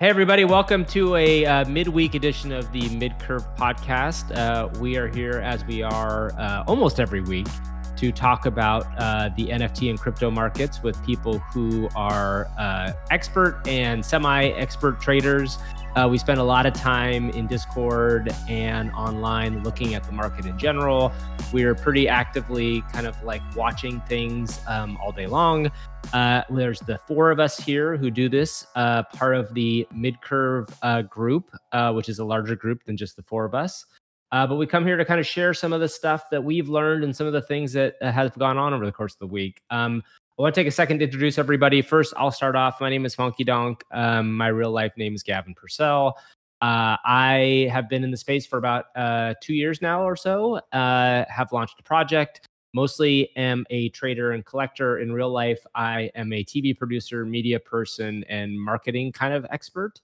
Hey, everybody, welcome to a uh, midweek edition of the Midcurve podcast. Uh, we are here as we are uh, almost every week to talk about uh, the NFT and crypto markets with people who are uh, expert and semi expert traders. Uh, we spend a lot of time in Discord and online looking at the market in general. We are pretty actively kind of like watching things um, all day long. Uh, there's the four of us here who do this, uh, part of the Midcurve uh, group, which is a larger group than just the four of us. Uh, but we come here to kind of share some of the stuff that we've learned and some of the things that have gone on over the course of the week. Um, I want to take a second to introduce everybody. First, I'll start off. My name is Funky Donk. Um, my real life name is Gavin Purcell. Uh, I have been in the space for about uh, two years now or so. Uh, have launched a project. Mostly am a trader and collector. In real life, I am a TV producer, media person, and marketing kind of expert.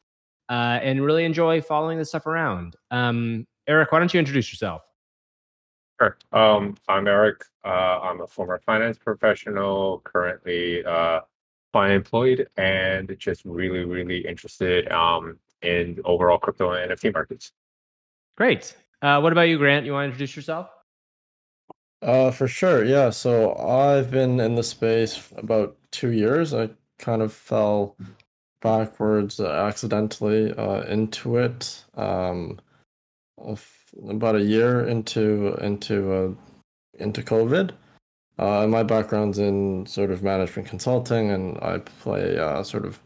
Uh, and really enjoy following this stuff around. Um, Eric, why don't you introduce yourself? Sure. Um, I'm Eric. Uh, I'm a former finance professional, currently uh, employed, and just really, really interested um, in overall crypto and NFT markets. Great. Uh, what about you, Grant? You want to introduce yourself? Uh, for sure. Yeah. So I've been in the space about two years. I kind of fell backwards uh, accidentally uh, into it. Um, about a year into into uh, into COVID. Uh, my background's in sort of management consulting, and I play uh, sort of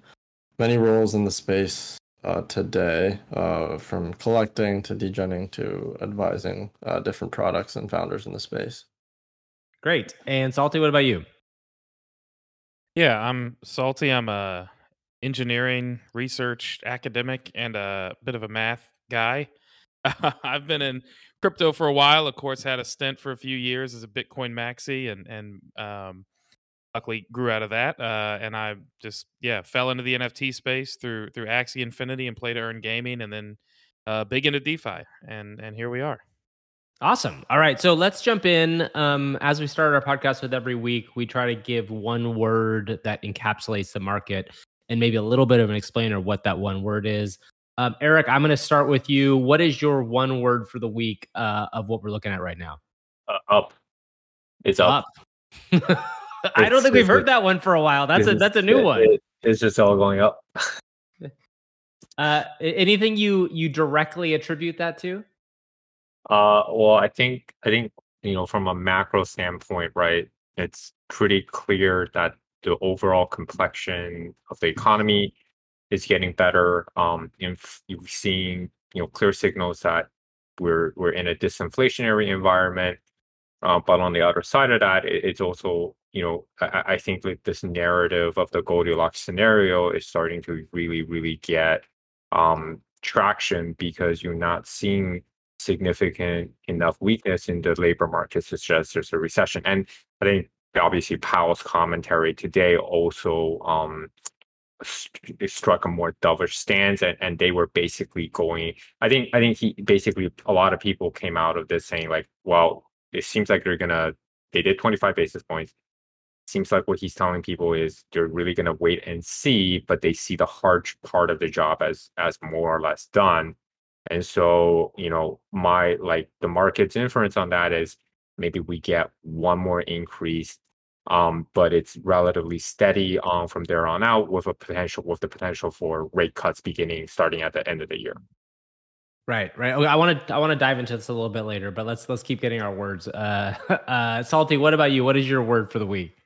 many roles in the space uh, today, uh, from collecting to degenning to advising uh, different products and founders in the space. Great. And Salty, what about you? Yeah, I'm Salty. I'm a engineering research academic and a bit of a math guy. I've been in crypto for a while. Of course, had a stint for a few years as a Bitcoin maxi, and and um, luckily grew out of that. Uh, and I just yeah fell into the NFT space through through Axie Infinity and play to earn gaming, and then uh, big into DeFi, and and here we are. Awesome. All right, so let's jump in. Um, as we start our podcast with every week, we try to give one word that encapsulates the market and maybe a little bit of an explainer what that one word is. Um, Eric, I'm going to start with you. What is your one word for the week uh, of what we're looking at right now? Uh, up. It's up. up. I don't think we've heard that one for a while. That's a that's a new one. It, it's just all going up. uh, anything you you directly attribute that to? Uh, well, I think I think you know from a macro standpoint, right? It's pretty clear that the overall complexion of the economy is getting better. Um, and you're seeing you know clear signals that we're we're in a disinflationary environment. Uh, but on the other side of that, it, it's also you know I, I think like this narrative of the Goldilocks scenario is starting to really really get um, traction because you're not seeing significant enough weakness in the labor market to suggest there's a recession. And I think obviously Powell's commentary today also um, struck a more dovish stance and, and they were basically going i think i think he basically a lot of people came out of this saying like well it seems like they're gonna they did 25 basis points. Seems like what he's telling people is they're really gonna wait and see but they see the hard part of the job as as more or less done. And so you know my like the market's inference on that is maybe we get one more increase but it's relatively steady on from there on out with a potential with the potential for rate cuts beginning starting at the end of the year. Right, right. I want to I want to dive into this a little bit later, but let's let's keep getting our words. Uh, uh, Salty, what about you? What is your word for the week?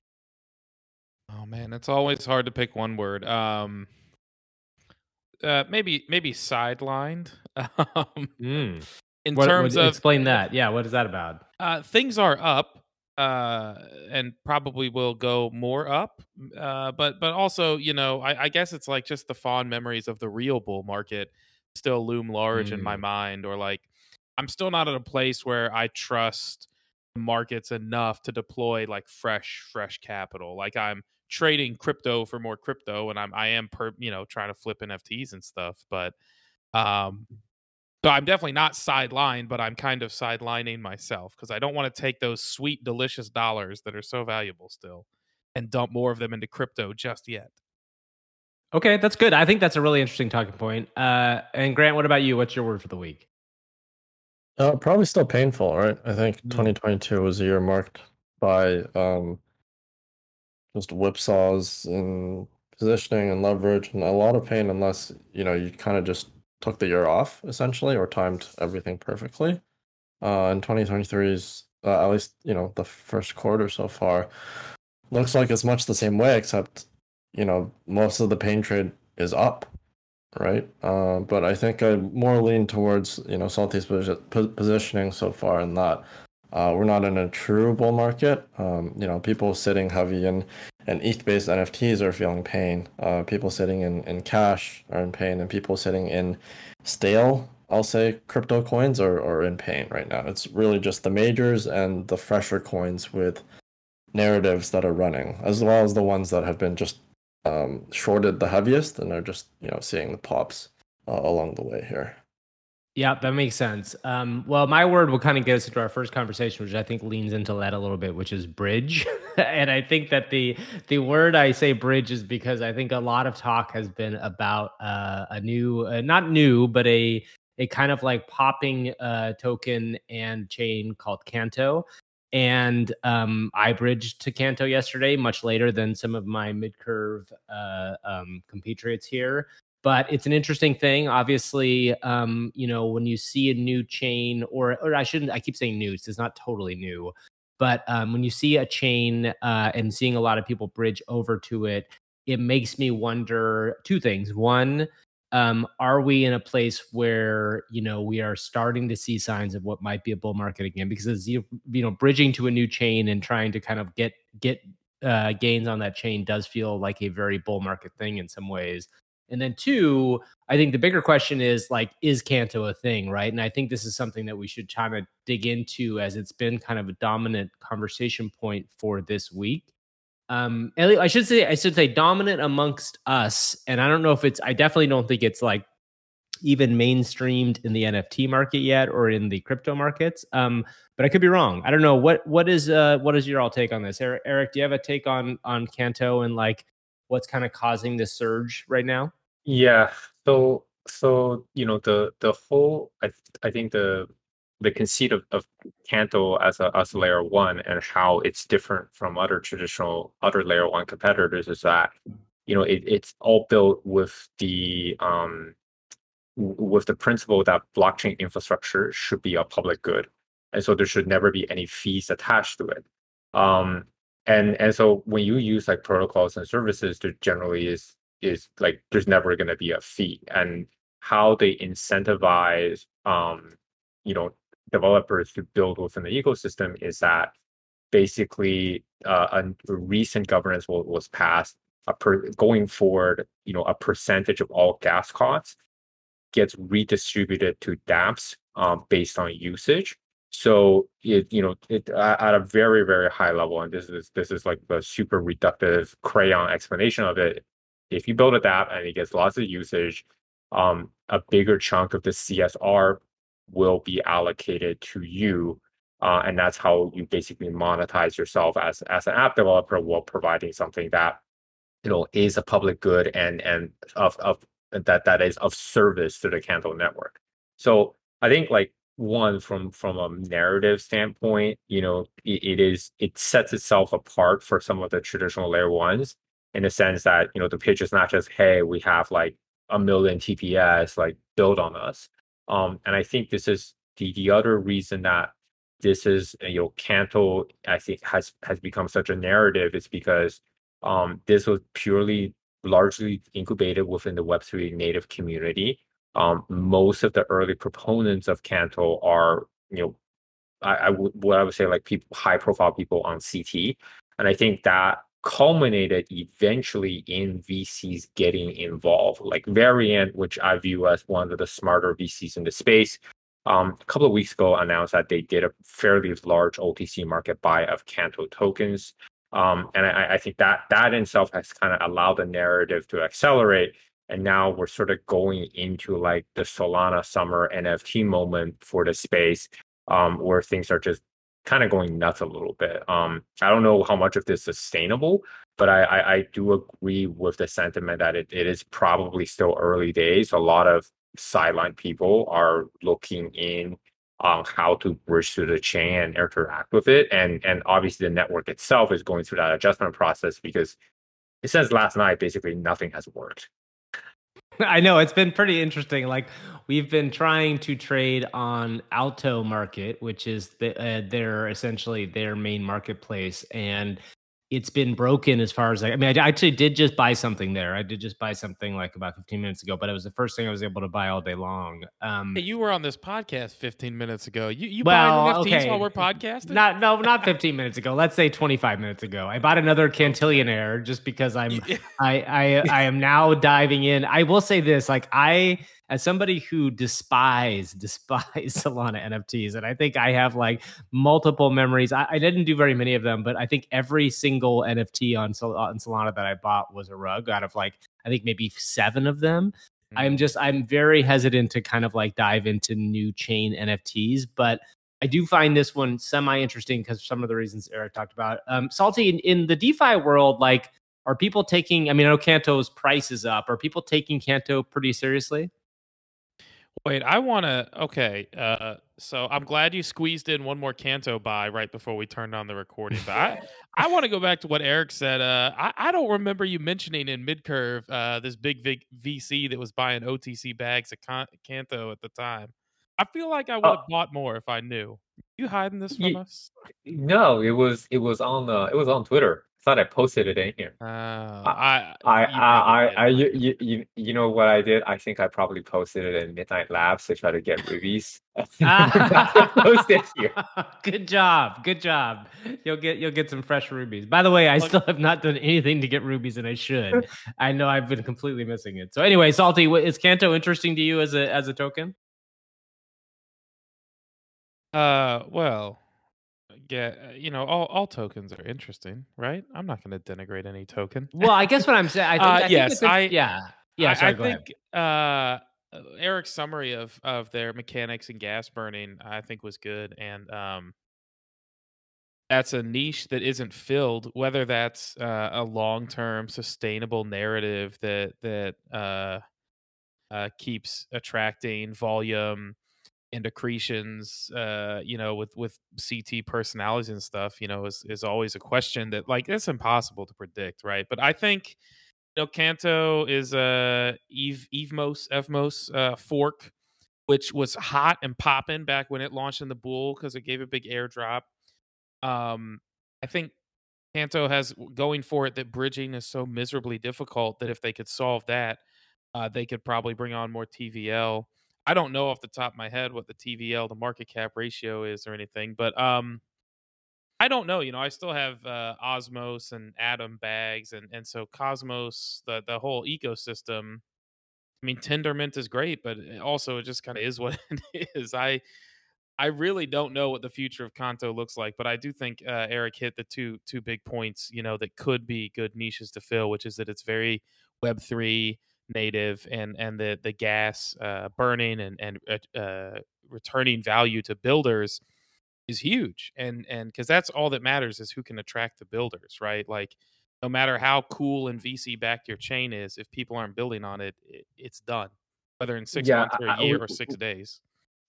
Oh man, it's always hard to pick one word. Um, uh, maybe maybe sidelined. um, mm. In what, terms what, of explain that, yeah, what is that about? Uh, things are up uh and probably will go more up uh but but also you know I, I guess it's like just the fond memories of the real bull market still loom large mm. in my mm. mind or like i'm still not at a place where i trust markets enough to deploy like fresh fresh capital like i'm trading crypto for more crypto and i'm i am per you know trying to flip nfts and stuff but um so I'm definitely not sidelined, but I'm kind of sidelining myself because I don't want to take those sweet, delicious dollars that are so valuable still and dump more of them into crypto just yet. Okay, that's good. I think that's a really interesting talking point. Uh, and Grant, what about you? What's your word for the week? Uh, probably still painful, right? I think Mm. 2022 was a year marked by um, just whipsaws and positioning and leverage and a lot of pain unless, you know, you kind of just took the year off essentially or timed everything perfectly. Uh, and 2023's, uh, at least, you know, the first quarter so far looks like it's much the same way, except, you know, most of the pain trade is up right? Uh, but I think I more lean towards you know Salty's posi- positioning so far in that uh, we're not in a true bull market. Um, you know, people sitting heavy in and ETH-based NFTs are feeling pain. Uh, people sitting in, in cash are in pain, and people sitting in stale, I'll say, crypto coins are, are in pain right now. It's really just the majors and the fresher coins with narratives that are running, as well as the ones that have been just um, shorted the heaviest and are just you know seeing the pops uh, along the way here. Yeah, that makes sense. Um, well, my word will kind of get us into our first conversation, which I think leans into that a little bit, which is bridge. and I think that the the word I say bridge is because I think a lot of talk has been about uh, a new, uh, not new, but a a kind of like popping uh, token and chain called Canto. And um, I bridged to Canto yesterday, much later than some of my mid curve uh, um, compatriots here but it's an interesting thing obviously um, you know when you see a new chain or or i shouldn't i keep saying new it's not totally new but um, when you see a chain uh, and seeing a lot of people bridge over to it it makes me wonder two things. One um, are we in a place where you know we are starting to see signs of what might be a bull market again? Because as you you know bridging to a new chain and trying to kind of get get uh, gains on that chain does feel like a very bull market thing in some ways and then two, I think the bigger question is like, is Canto a thing, right? And I think this is something that we should kind of dig into as it's been kind of a dominant conversation point for this week. Um, I should say, I should say dominant amongst us. And I don't know if it's, I definitely don't think it's like even mainstreamed in the NFT market yet or in the crypto markets. Um, but I could be wrong. I don't know. What, what is, uh, what is your all take on this? Eric, Eric, do you have a take on, on Canto and like what's kind of causing the surge right now? Yeah. So so you know the the whole I I think the the conceit of, of Canto as a as layer one and how it's different from other traditional other layer one competitors is that you know it, it's all built with the um with the principle that blockchain infrastructure should be a public good and so there should never be any fees attached to it um and and so when you use like protocols and services there generally is is like there's never going to be a fee and how they incentivize um you know developers to build within the ecosystem is that basically uh, a, recent governance will, was passed per, going forward you know a percentage of all gas costs gets redistributed to dapps um, based on usage. So it you know it at a very very high level and this is this is like the super reductive crayon explanation of it if you build a dApp and it gets lots of usage, um, a bigger chunk of the CSR will be allocated to you. Uh, and that's how you basically monetize yourself as, as an app developer while providing something that you know is a public good and and of, of that that is of service to the Canto network. So I think like one from from a narrative standpoint, you know, it, it is it sets itself apart for some of the traditional layer ones in the sense that you know the pitch is not just hey we have like a million TPS like build on us. Um, and I think this is the the other reason that this is you know Canto I think has has become such a narrative is because um, this was purely largely incubated within the Web3 native community. Um, most of the early proponents of Canto are you know I, I would what I would say like people high profile people on CT, and I think that culminated eventually in VCs getting involved. Like Variant, which I view as one of the smarter VCs in the space, um, a couple of weeks ago announced that they did a fairly large OTC market buy of Canto tokens. Um, and I, I, think that that in itself has kind of allowed the narrative to accelerate. And now we're sort of going into like the Solana summer NFT moment for the space, um, where things are just kind of going nuts a little bit. Um, I don't know how much of this is sustainable, but I, I, I do agree with the sentiment that it, it is probably still early days. A lot of sideline people are looking in on how to bridge to the chain and interact with it. And and obviously the network itself is going through that adjustment process because it says last night basically nothing has worked. I know it's been pretty interesting. Like we've been trying to trade on Alto Market, which is the, uh, their essentially their main marketplace, and it's been broken as far as I, I mean, I actually did just buy something there. I did just buy something like about 15 minutes ago, but it was the first thing I was able to buy all day long. Um, hey, you were on this podcast 15 minutes ago. You you well, buying NFTs okay. while we're podcasting? Not no, not 15 minutes ago. Let's say 25 minutes ago. I bought another Cantillionaire just because I'm I I I am now diving in. I will say this, like I as somebody who despise despise Solana NFTs, and I think I have like multiple memories. I, I, didn't do very many of them, but I think every single NFT on, Sol- on Solana that I bought was a rug. Out of like I think maybe seven of them. Mm-hmm. I'm just I'm very hesitant to kind of like dive into new chain NFTs, but I do find this one semi interesting because some of the reasons Eric talked about. Um, Salty in, in the DeFi world, like are people taking? I mean, I know Canto's price is up. Are people taking Canto pretty seriously? Wait, I want to. Okay, uh, so I'm glad you squeezed in one more Canto buy right before we turned on the recording. But I, I want to go back to what Eric said. Uh, I, I don't remember you mentioning in Midcurve uh, this big v- VC that was buying OTC bags at Con- Canto at the time. I feel like I would have uh, bought more if I knew. You hiding this from us? No, it was it was on uh, it was on Twitter thought I posted it in here. Uh, I, I, I, I, I, you, you, you know what I did? I think I probably posted it in Midnight Labs to try to get rubies. posted here. Good job, good job. You'll get, you'll get some fresh rubies. By the way, I still have not done anything to get rubies, and I should. I know I've been completely missing it. So anyway, Salty, is Canto interesting to you as a as a token? Uh, well, get uh, you know all, all tokens are interesting right? I'm not going to denigrate any token. Well i guess what i'm saying i think, uh, I yes think i yeah. Yeah sorry, i, I think uh eric's summary of of their mechanics and gas burning i think was good and um that's a niche that isn't filled whether that's uh, a long-term sustainable narrative that that uh, uh keeps attracting volume and accretions uh you know with with ct personalities and stuff you know is is always a question that like it's impossible to predict right? But i think you know canto is a eve evmos evmos uh fork which was hot and popping back when it launched in the bull because it gave a big airdrop um i think canto has going for it that bridging is so miserably difficult that if they could solve that uh, they could probably bring on more tvl I don't know off the top of my head what the TVL the market cap ratio is or anything, but um, I don't know. You know, I still have uh, Osmos and Atom bags, and and so Cosmos, the the whole ecosystem. I mean, Tendermint is great, but also it just kind of is what it is. I I really don't know what the future of Canto looks like, but I do think uh, Eric hit the two two big points. You know, that could be good niches to fill, which is that it's very Web three native and and the the gas uh, burning and and uh, uh, returning value to builders is huge and and because that's all that matters is who can attract the builders right? Like no matter how cool and vc backed your chain is if people aren't building on it, it it's done whether in six yeah, months or a year I, or six days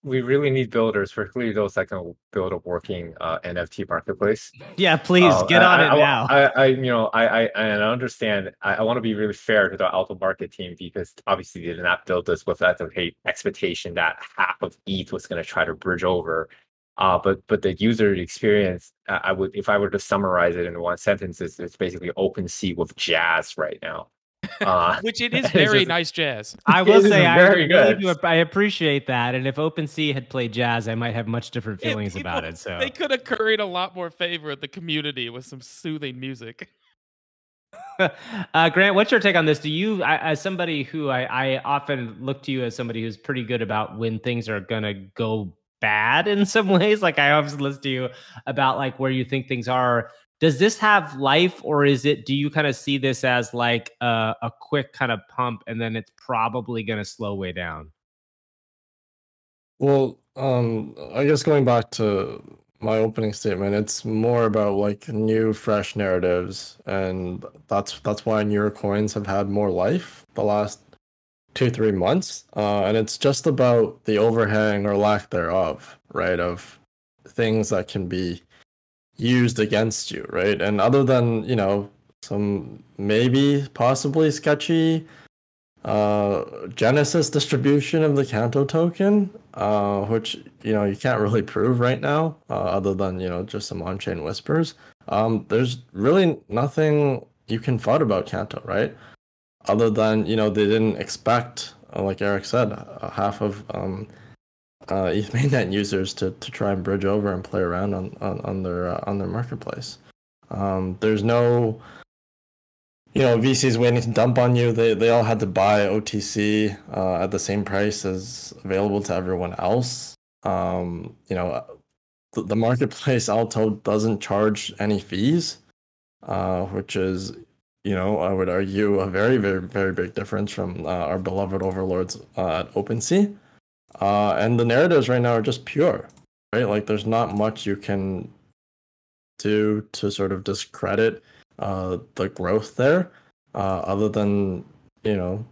we really need builders, particularly those that can build a working uh, NFT marketplace. Yeah, please uh, get on I, it I, now. I, I, you know, I, I, and I understand. I, I want to be really fair to the Alto Market team because obviously they did not build this with that expectation that half of ETH was going to try to bridge over. Uh, but but the user experience, I would if I were to summarize it in one sentence, it's, it's basically OpenSea with jazz right now. Uh, Which it is very just, nice jazz. I will say I very good. I appreciate that. And if OpenSea had played jazz, I might have much different feelings people, about it. So they could have curried a lot more favor at the community with some soothing music. uh, Grant, what's your take on this? Do you, as somebody who I, I often look to you as somebody who's pretty good about when things are gonna go bad in some ways? Like I always listen to you about like where you think things are does this have life or is it do you kind of see this as like a, a quick kind of pump and then it's probably going to slow way down well um i guess going back to my opening statement. It's more about like new, fresh narratives, and that's that's why newer coins have had more life the last two three months, uh, and it's just about the overhang or lack thereof, right? Of things that can be used against you, right? And other than you know some maybe possibly sketchy uh, Genesis distribution of the Canto token, uh, which you know you can't really prove right now, uh, other than you know just some on-chain whispers. Um, there's really nothing you can fight about Canto, right? Other than you know they didn't expect, uh, like Eric said, half of um, uh, mainnet users to, to try and bridge over and play around on on, on their uh, on their marketplace. Um, there's no you know, VCs waiting to dump on you. They they all had to buy OTC uh, at the same price as available to everyone else. Um, you know, the, the marketplace Alto doesn't charge any fees, uh, which is, you know, I would argue a very very very big difference from uh, our beloved overlords uh, at OpenSea. Uh, and the narratives right now are just pure, right? Like, there's not much you can do to sort of discredit uh, the growth there, uh, other than you know,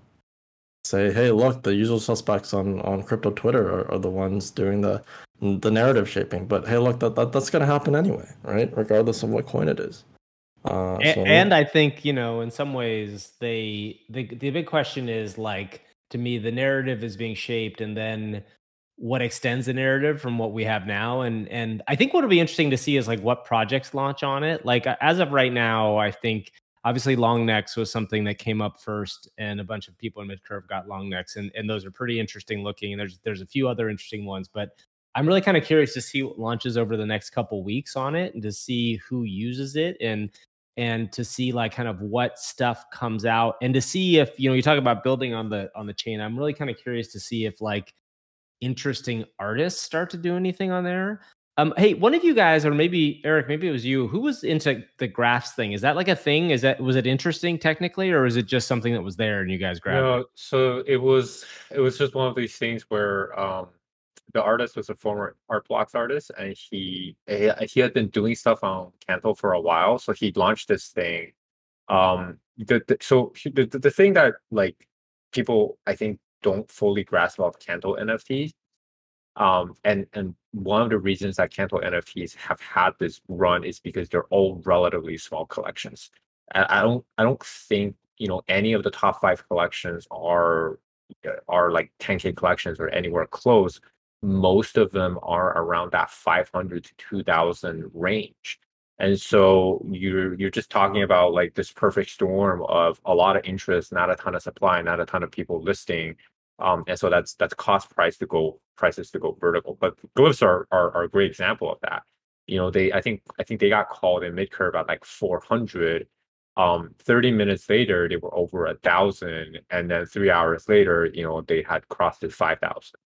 say, hey, look, the usual suspects on on crypto Twitter are, are the ones doing the the narrative shaping. But hey, look, that, that that's gonna happen anyway, right? Regardless of what coin it is. Uh, and, so, and I think you know, in some ways, they the the big question is like to me, the narrative is being shaped, and then what extends the narrative from what we have now. And and i think what'll be interesting to see is like what projects launch on it. Like as of right now i think obviously long necks was something that came up first and a bunch of people in midcurve got long necks and, and those are pretty interesting looking and there's there's a few other interesting ones. But i'm really kind of curious to see what launches over the next couple weeks on it and to see who uses it and and to see like kind of what stuff comes out and to see if you know you talk about building on the on the chain i'm really kind of curious to see if like interesting artists start to do anything on there. Um, hey, one of you guys, or maybe Eric, maybe it was you, who was into the graphs thing? Is that like a thing? Is that was it interesting technically, or is it just something that was there and you guys grabbed? No, it? so it was it was just one of these things where um, the artist was a former art blocks artist, and he he had been doing stuff on Canto for a while, so he launched this thing. Um, the, the so the, the thing that like people I think don't fully grasp about Canto NFTs. Um, and and one of the reasons that Canto NFTs have had this run is because they're all relatively small collections. I, I don't I don't think you know any of the top five collections are are like 10k collections or anywhere close. Most of them are around that 500 to 2000 range. And so you're you're just talking about like this perfect storm of a lot of interest, not a ton of supply, not a ton of people listing, um, and so that's that's cost price to go prices to go vertical. But glyphs are, are, are a great example of that. You know, they I think I think they got called in mid curve at like 400. Um, 30 minutes later, they were over a thousand, and then three hours later, you know, they had crossed it 5,000.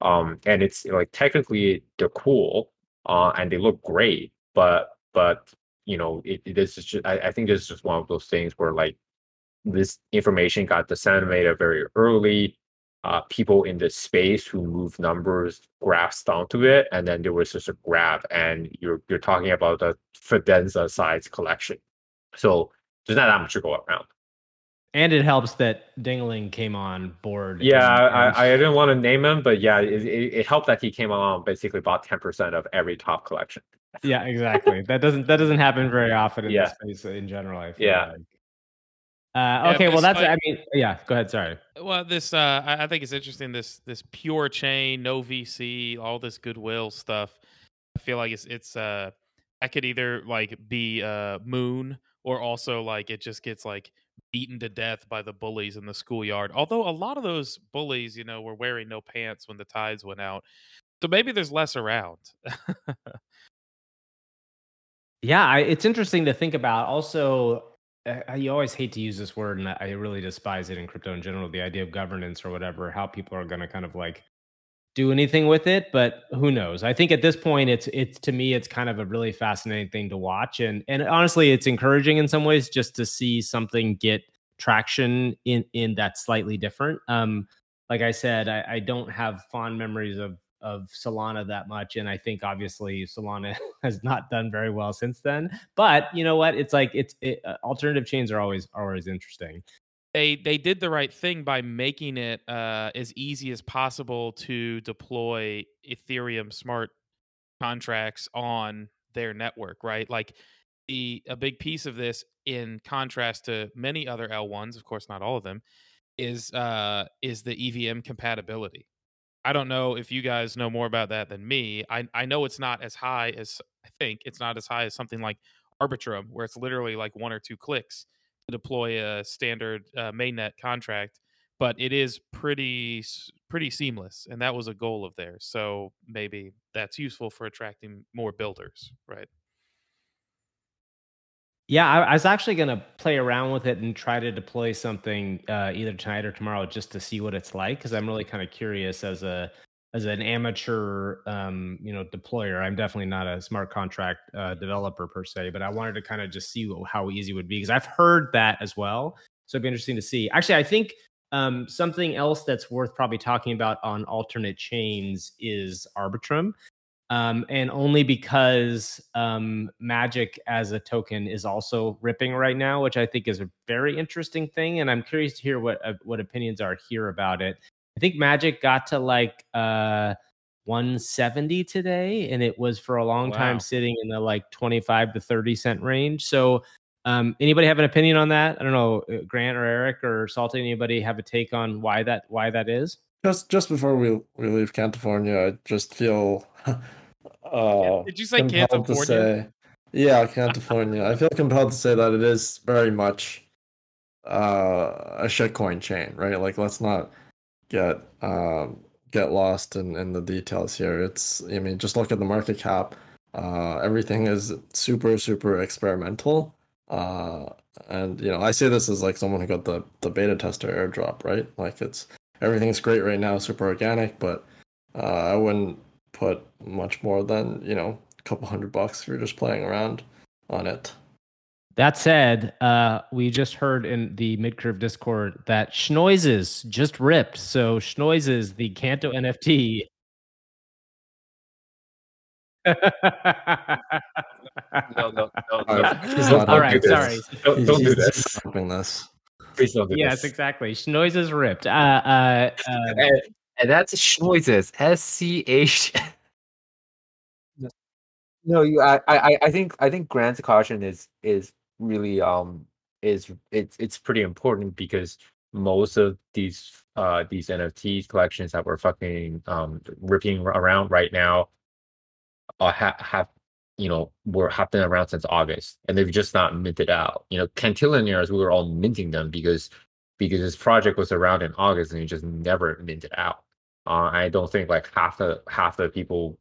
Um, and it's like technically they're cool, uh, and they look great, but but you know, it, is just I, I think this is just one of those things where like this information got disseminated very early uh, people in the space who move numbers graphs onto it, and then there was just a grab. and you're you're talking about a Fidenza size collection. So there's not that much to go around. And it helps that Dingaling came on board. Yeah, and, I, I didn't want to name him, but yeah, it, it, it helped that he came on basically bought ten percent of every top collection. yeah, exactly. that doesn't that doesn't happen very often in yeah. this space in general. yeah. Like. Uh, okay, yeah, well, that's. I mean, yeah. Go ahead. Sorry. Well, this uh, I, I think it's interesting. This this pure chain, no VC, all this goodwill stuff. I feel like it's it's uh, that could either like be uh moon or also like it just gets like beaten to death by the bullies in the schoolyard. Although a lot of those bullies, you know, were wearing no pants when the tides went out, so maybe there's less around. yeah, I, it's interesting to think about. Also, I, you always hate to use this word, and I really despise it in crypto in general. The idea of governance or whatever, how people are going to kind of like do anything with it, but who knows? I think at this point, it's it's to me, it's kind of a really fascinating thing to watch, and and honestly, it's encouraging in some ways just to see something get traction in in that slightly different. Um, like I said, I, I don't have fond memories of of Solana that much, and I think obviously Solana has not done very well since then. But you know what? It's like it's it, uh, alternative chains are always always interesting. They they did the right thing by making it uh, as easy as possible to deploy Ethereum smart contracts on their network, right? Like the a big piece of this, in contrast to many other L1s, of course not all of them, is uh is the EVM compatibility. I don't know if you guys know more about that than me. I I know it's not as high as I think it's not as high as something like Arbitrum, where it's literally like one or two clicks deploy a standard uh, mainnet contract, but it is pretty pretty seamless, and that was a goal of theirs. So maybe that's useful for attracting more builders, right? Yeah, I, I was actually going to play around with it and try to deploy something uh, either tonight or tomorrow just to see what it's like because I'm really kind of curious as a as an amateur um, you know deployer. I'm definitely not a smart contract uh, developer per se, but I wanted to kind of just see how easy it would be because I've heard that as well. So it'd be interesting to see. Actually, I think um, something else that's worth probably talking about on alternate chains is Arbitrum um, and only because um, Magic as a token is also ripping right now, which I think is a very interesting thing. And I'm curious to hear what uh, what opinions are here about it. I think Magic got to like uh, 170 today, and it was for a long wow. time sitting in the like 25 to 30 cent range. So, um, anybody have an opinion on that? I don't know, uh, Grant or Eric or Salty. Anybody have a take on why that why that is? Just just before we we leave California, I just feel uh, Did you say California? Say, yeah, California. I feel compelled to say that it is very much uh, a shitcoin chain, right? Like, let's not get um, get lost in, in the details here. It's, I mean, just look at the market cap. Uh, everything is super, super experimental. Uh, and you know, I say this as like someone who got the the beta tester airdrop, right? Like, it's everything's great right now, super organic, but uh, I wouldn't put much more than you know a couple hundred bucks if you're just playing around on it. That said, uh, we just heard in the Midcurve Discord that Schnoizes just ripped. So Schnoizes, the Canto NFT. no, no, no, no. All right, sorry. Don't, don't do this. this. Please don't do yes, this. exactly. Schnoizes ripped. Uh, uh, uh, and that's Schnoizes. S C H. No, you. I, I. I think. I think Grant's caution is is really um is it's it's pretty important because most of these uh these NFT collections that we're fucking um ripping around right now uh, have have you know were have been around since August and they've just not minted out. You know, Cantillionaires we were all minting them because because this project was around in August and it just never minted out. Uh, I don't think like half the half the people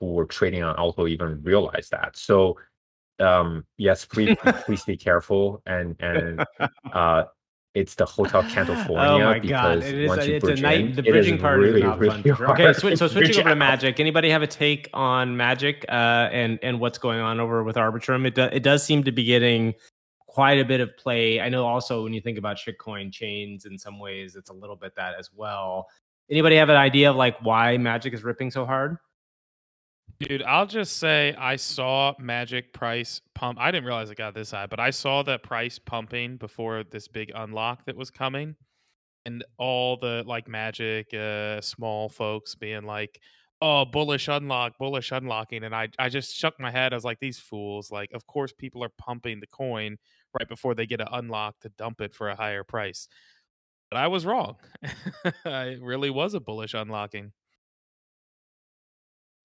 who were trading on Alto even realized that. So um, yes, please please be careful and and uh, it's the Hotel California oh my god! It is. It's a night. In, the bridging part really, is not really fun. Okay, so, so switching over to Magic. Anybody have a take on Magic uh, and and what's going on over with Arbitrum? It do, it does seem to be getting quite a bit of play. I know also when you think about shitcoin chains, in some ways, it's a little bit that as well. Anybody have an idea of like why Magic is ripping so hard? Dude, I'll just say I saw Magic price pump. I didn't realize it got this high, but I saw that price pumping before this big unlock that was coming. And all the like Magic uh small folks being like, "Oh, bullish unlock, bullish unlocking." And I I just shook my head. I was like, "These fools, like of course people are pumping the coin right before they get an unlock to dump it for a higher price." But I was wrong. it really was a bullish unlocking.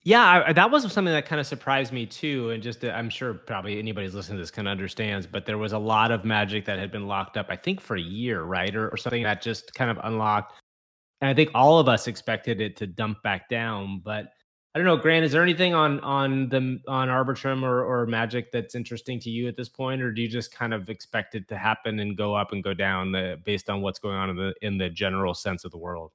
Yeah, I, that was something that kind of surprised me too. And just, uh, I'm sure probably anybody's listening to this kind of understands, but there was a lot of magic that had been locked up, I think for a year, right? Or, or something that just kind of unlocked. And I think all of us expected it to dump back down. But I don't know, Grant, is there anything on on the on Arbitrum or, or Magic that's interesting to you at this point, or do you just kind of expect it to happen and go up and go down the, based on what's going on in the in the general sense of the world?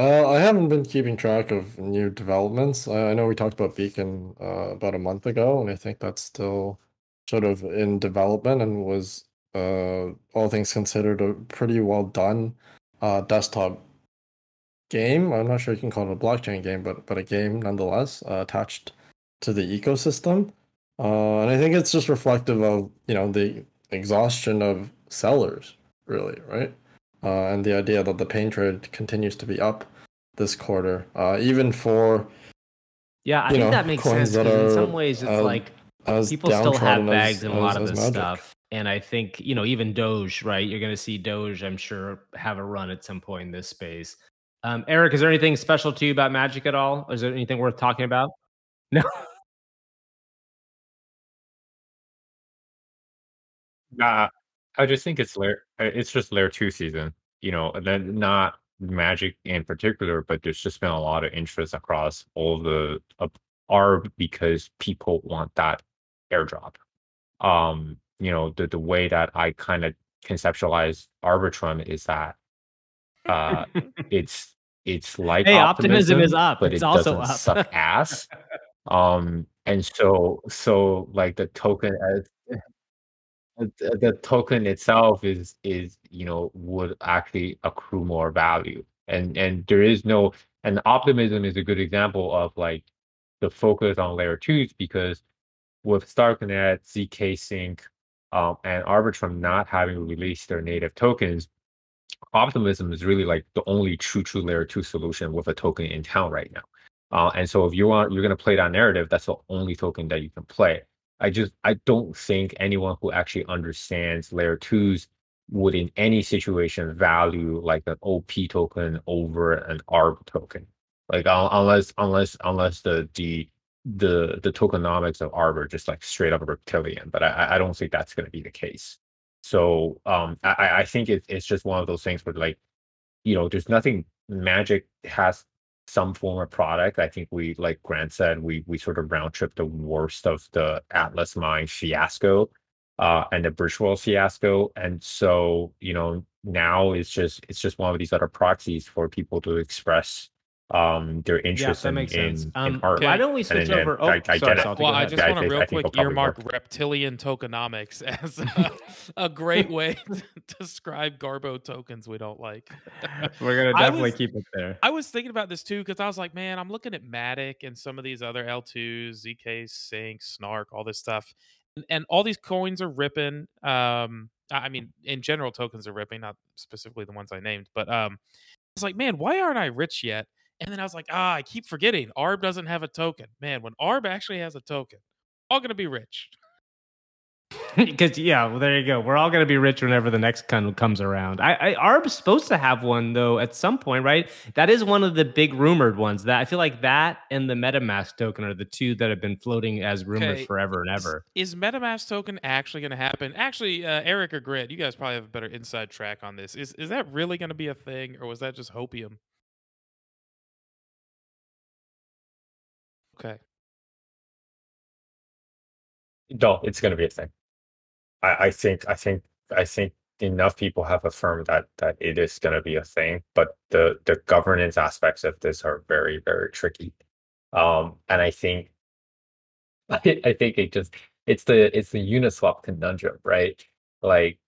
Uh, I haven't been keeping track of new developments. I, I know we talked about Beacon uh, about a month ago, and I think that's still sort of in development and was uh, all things considered, a pretty well done uh, desktop game. I'm not sure you can call it a blockchain game, but but a game nonetheless uh, attached to the ecosystem. Uh, and I think it's just reflective of you know the exhaustion of sellers, really, right? Uh, and the idea that the pain trade continues to be up this quarter, uh, even for yeah, I think know, that makes coins sense. that 'cause in some ways, it's uh, like as people still have bags as, in a lot of this Magic. stuff. And I think, you know, even Doge, right? You're going to see Doge, I'm sure, have a run at some point in this space. Um, Eric, is there anything special to you about Magic at all? Is there anything worth talking about? No. Nah, I just think it's layer. uh, It's just layer two season. You know, and then not Magic in particular, but there's just been a lot of interest across all the uh, ARB because people want that airdrop. Um, you know, the the way that I kind of conceptualize Arbitrum is that uh it's it's like Hey, optimism is up. but It's it also doesn't up. suck ass. Um, and so so like the token as the, the token itself is is you know would actually accrue more value. And and there is no and optimism is a good example of like the focus on layer twos because with starknet zk sync um, and arbitrum not having released their native tokens optimism is really like the only true true layer two solution with a token in town right now. Uh, and so if you want you're going to play that narrative that's the only token that you can play I just I don't think anyone who actually understands layer twos would in any situation value like an OP token over an ARB token. Like un- unless unless unless the the the the tokenomics of ARB are just like straight up reptilian, but I I don't think that's going to be the case. So um I I think it's it's just one of those things where like you know there's nothing Magic has some form of product. I think we, like Grant said, we we sort of round trip the worst of the Atlas Mine fiasco uh, and the Bridgeworld fiasco, and so you know now it's just it's just one of these other proxies for people to express um their yeah, interest that in makes sense. in, Um, in art. why don't we And switch then over? Oh, I- I sorry, get it. Well, I just want to real I quick it'll earmark work. reptilian tokenomics as a, a great way to describe Garbo tokens we don't like. We're gonna definitely was- keep it there. I was thinking about this too because I was like, man, I'm looking at Matic and some of these other L2s, ZK, Sync, Snark, all this stuff, and, and all these coins are ripping. Um, I I mean, in general, tokens are ripping, not specifically the ones I named, but um, I was like, man, why aren't I rich yet? And then I was like, ah, I keep forgetting ARB doesn't have a token. Man, when ARB actually has a token, all gonna be rich. Because yeah, well, there you go. We're all gonna be rich whenever the next con comes around. I, I Arb's supposed to have one though at some point, right? That is one of the big rumored ones. That I feel like that and the MetaMask token are the two that have been floating as rumors Okay, forever and is- ever. Is MetaMask token actually going to happen? Actually, uh, Eric or Grant, you guys probably have a better inside track on this. Is is that really going to be a thing, or was that just hopium? Okay. No, it's going to be a thing. I, I think I think I think enough people have affirmed that that it is going to be a thing, but the the governance aspects of this are very very tricky. Um, and I think I, I think it just it's the it's the Uniswap conundrum, right? Like,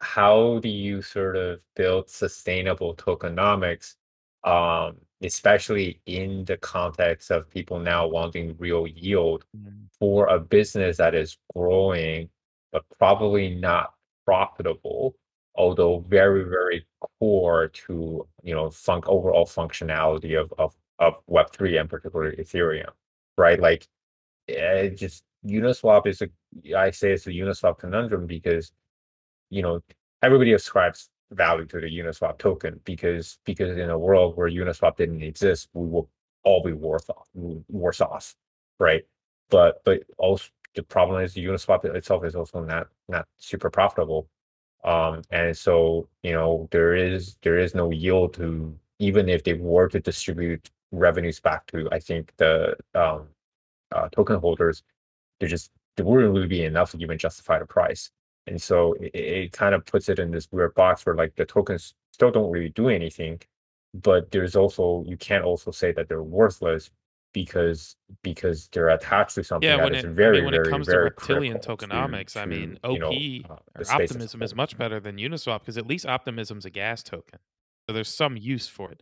how do you sort of build sustainable tokenomics, um, especially in the context of people now wanting real yield for a business that is growing but probably not profitable although very very core to you know fun- overall functionality of of of web3 and particularly ethereum right? Like eh, it just uniswap is a i say it's a uniswap conundrum because you know everybody ascribes value to the uniswap token because because in a world where uniswap didn't exist we will all be worse off right but but also the problem is Uniswap itself is also not not super profitable. Um, and so you know there is there is no yield to even if they were to distribute revenues back to I think the um, uh, token holders, there just there wouldn't really be enough to even justify the price. And so it, it kind of puts it in this weird box where like the tokens still don't really do anything, but there's also you can't also say that they're worthless because because they're attached to something Yeah, that when is it, I very mean, when very it comes to reptilian critical to- tokenomics, I mean, you know, OP uh, or the space as a Optimism is much better than Uniswap because at least Optimism's a gas token, so there's some use for it.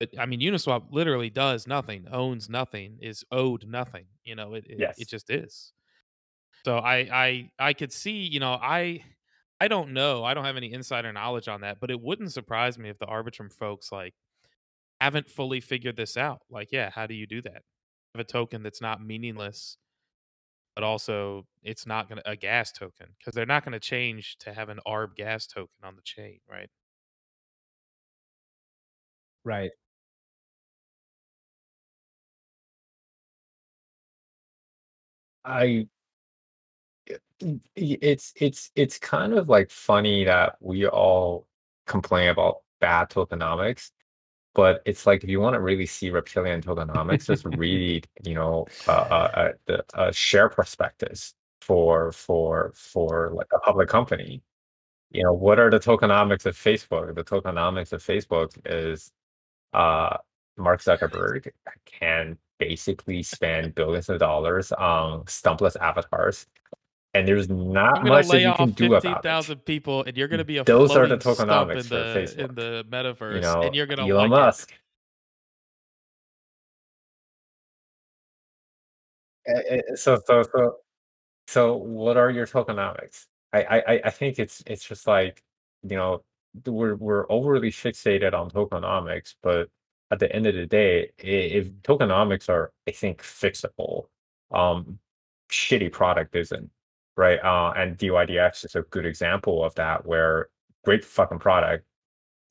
But I mean, Uniswap literally does nothing, owns nothing, is owed nothing. You know, it it, Yes. it just is. So I I I could see, you know, I I don't know, I don't have any insider knowledge on that, but it wouldn't surprise me if the Arbitrum folks like haven't fully figured this out. Like, yeah, how do you do that? Have a token that's not meaningless, but also it's not gonna a gas token because they're not gonna change to have an ARB gas token on the chain, right? Right. I it's it's it's kind of like funny that we all complain about bad tokenomics, but it's like if you want to really see reptilian tokenomics, just read you know uh, uh, uh, the uh, share prospectus for for for like a public company. You know what are the tokenomics of Facebook? The tokenomics of Facebook is uh Mark Zuckerberg can basically spend billions of dollars on stumpless avatars, and there's not much that you off can do fifteen about it. thousand people, and you're gonna be a Those are the floating stump in tokenomics for the in the metaverse, You know, and you're gonna Elon like. Musk. Eh, eh, So so so so what are your tokenomics? I I I- I think it's it's just like you know we're we're overly fixated on tokenomics, but at the end of the day, if tokenomics are I think fixable, um, shitty product isn't right. Uh, and DYDX is a good example of that, where great fucking product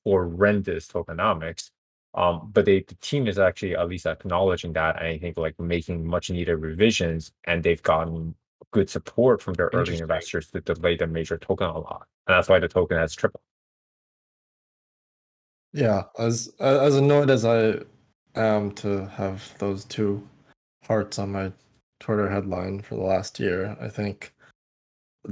horrendous tokenomics. Um, but they, the team is actually at least acknowledging that, and I think like making much needed revisions, and they've gotten good support from their early investors to delay the major token unlock, and that's why the token has tripled. Yeah, as a- as annoyed as I am to have those two hearts on my Twitter headline for the last year, I think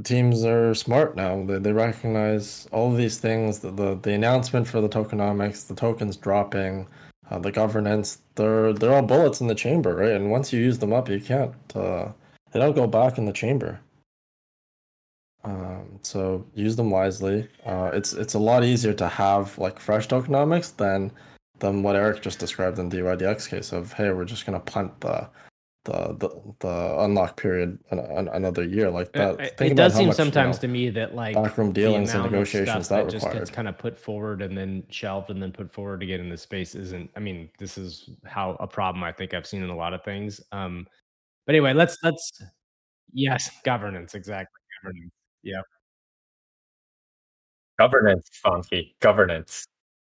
teams are smart now. They they recognize all these things. The the, the announcement for the tokenomics, the tokens dropping, uh, the governance. They're they're all bullets in the chamber, right? And once you use them up, you can't. Uh, they don't go back in the chamber. Um, so use them wisely. Uh, it's it's a lot easier to have like fresh tokenomics than than what Eric just described in the DYDX case of hey, we're just gonna punt the the the, the unlock period an, an, another year like that. It, it does seem much, you sometimes know, to me that like backroom dealings and negotiations that that just required. gets kind of put forward and then shelved and then put forward again in the space isn't. I mean, this is how a problem I think I've seen in a lot of things. Um, but anyway, let's let's yes, governance exactly governance. Yeah, Governance, funky governance.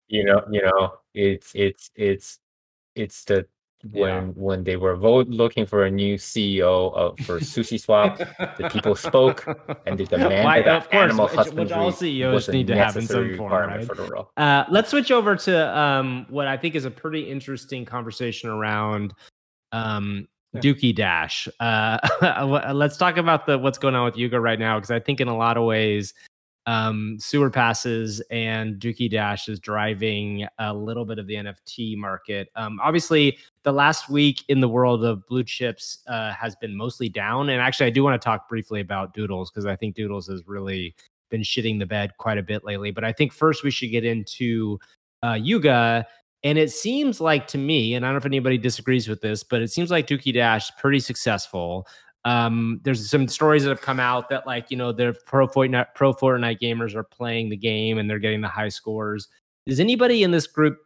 You know, you know, it's it's it's it's the when Yeah. when they were vote looking for a new CEO of for Sushi Swap, the people spoke and they demanded Why- that of course, animal which, husbandry which all CEOs need to have in some form, right? for the role. Uh, let's switch over to um, what I think is a pretty interesting conversation around um, Yeah. Dookey Dash. Uh, let's talk about the what's going on with Yuga right now because I think in a lot of ways, um, sewer passes and Dookey Dash is driving a little bit of the NFT market. Um, obviously, the last week in the world of blue chips uh, has been mostly down, and actually, I do want to talk briefly about Doodles because I think Doodles has really been shitting the bed quite a bit lately. But I think first we should get into uh, Yuga. And it seems like to me, and I don't know if anybody disagrees with this, but it seems like Dookey Dash is pretty successful. Um, there's some stories that have come out that like you know the pro Fortnite pro Fortnite gamers are playing the game and they're getting the high scores. Does anybody in this group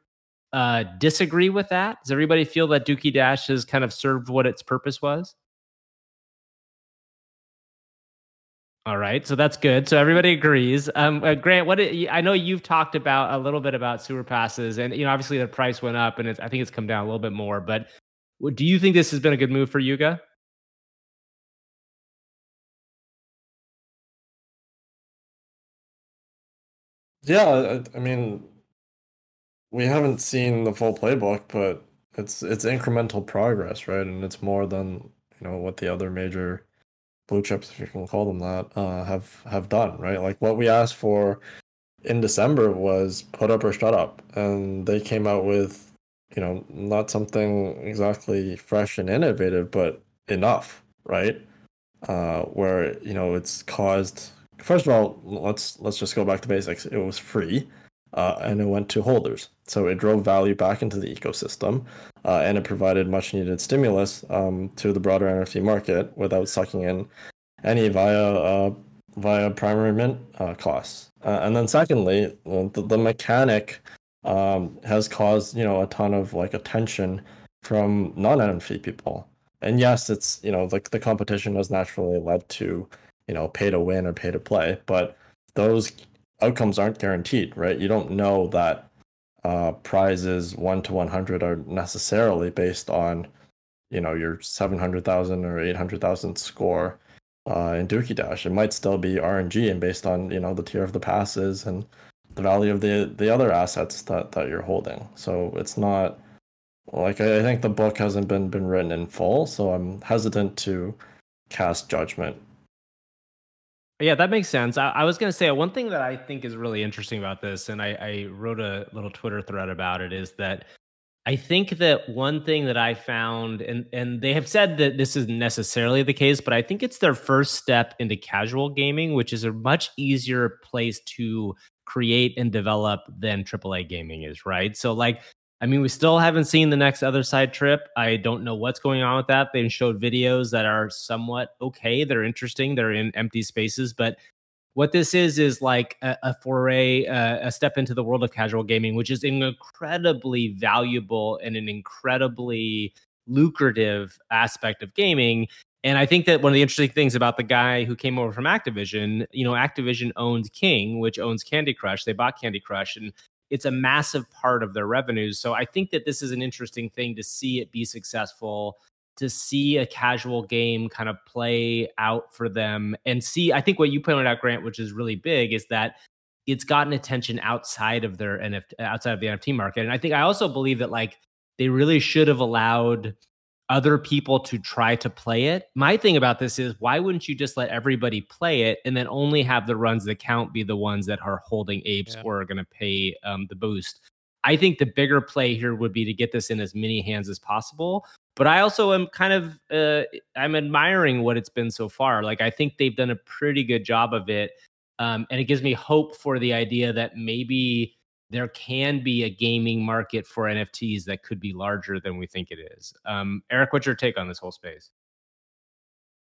uh, disagree with that? Does everybody feel that Dookey Dash has kind of served what its purpose was? All right, so that's good. So everybody agrees. Um, uh, Grant, what I know you've talked about a little bit about sewer passes, and you know obviously the price went up, and I think it's come down a little bit more. But do you think this has been a good move for Yuga? Yeah, I, I mean, we haven't seen the full playbook, but it's it's incremental progress, right? And it's more than you know what the other major blue chips, if you can call them that, uh, have have done, right? Like what we asked for in December was put up or shut up, and they came out with you know, not something exactly fresh and innovative, but enough, right? Uh, where you know it's caused. First of all, let's let's just go back to basics. It was free, uh, and it went to holders, so it drove value back into the ecosystem, uh, and it provided much needed stimulus um, to the broader NFT market without sucking in any via uh, via primary mint uh, costs. Uh, and then secondly, the, the mechanic um, has caused you know a ton of like attention from non-NFT people. And yes, it's you know like the competition has naturally led to you know pay to win or pay to play, but those outcomes aren't guaranteed, right? You don't know that uh, prizes one to one hundred are necessarily based on you know your seven hundred thousand or eight hundred thousand score uh, in Dookey Dash. It might still be RNG and based on you know the tier of the passes and the value of the the other assets that that you're holding. So it's not like I, I think the book hasn't been been written in full, so I'm hesitant to cast judgment. Yeah, that makes sense. I, I was going to say one thing that I think is really interesting about this, and I, I wrote a little Twitter thread about it, is that I think that one thing that I found, and and they have said that this isn't necessarily the case, but I think it's their first step into casual gaming, which is a much easier place to create and develop than AAA gaming is, right? So like I mean, we still haven't seen the next Otherside trip. I don't know what's going on with that. They showed videos that are somewhat okay. They're interesting. They're in empty spaces, but what this is is like a, a foray, uh, a step into the world of casual gaming, which is an incredibly valuable and an incredibly lucrative aspect of gaming. And I think that one of the interesting things about the guy who came over from Activision, you know, Activision owns King, which owns Candy Crush. They bought Candy Crush and it's a massive part of their revenues. So I think that this is an interesting thing to see it be successful, to see a casual game kind of play out for them and see. I think what you pointed out, Grant, which is really big, is that it's gotten attention outside of their NFT, outside of the NFT market. And I think I also believe that like they really should have allowed other people to try to play it. My thing about this is why wouldn't you just let everybody play it and then only have the runs that count be the ones that are holding apes yeah. or are going to pay um, the boost? I think the bigger play here would be to get this in as many hands as possible. But I also am kind of uh, I'm admiring what it's been so far. Like I think they've done a pretty good job of it, um, and it gives me hope for the idea that maybe there can be a gaming market for NFTs that could be larger than we think it is. Um, Eric, what's your take on this whole space?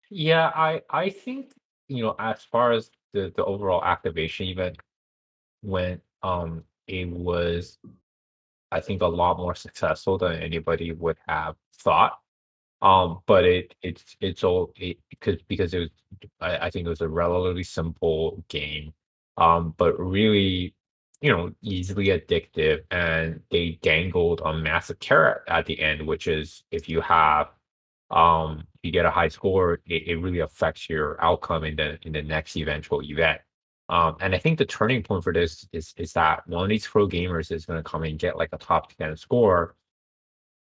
Yeah, I I think you know as far as the the overall activation event went, um, it was I think a lot more successful than anybody would have thought. Um, but it it's it's all it, because because it was I, I think it was a relatively simple game. Um, but really you know, easily addictive and they dangled a massive carrot at the end, which is if you have um you get a high score, it, it really affects your outcome in the in the next eventual event. Um, and I think the turning point for this is is that one of these pro gamers is going to come and get like a top 10 score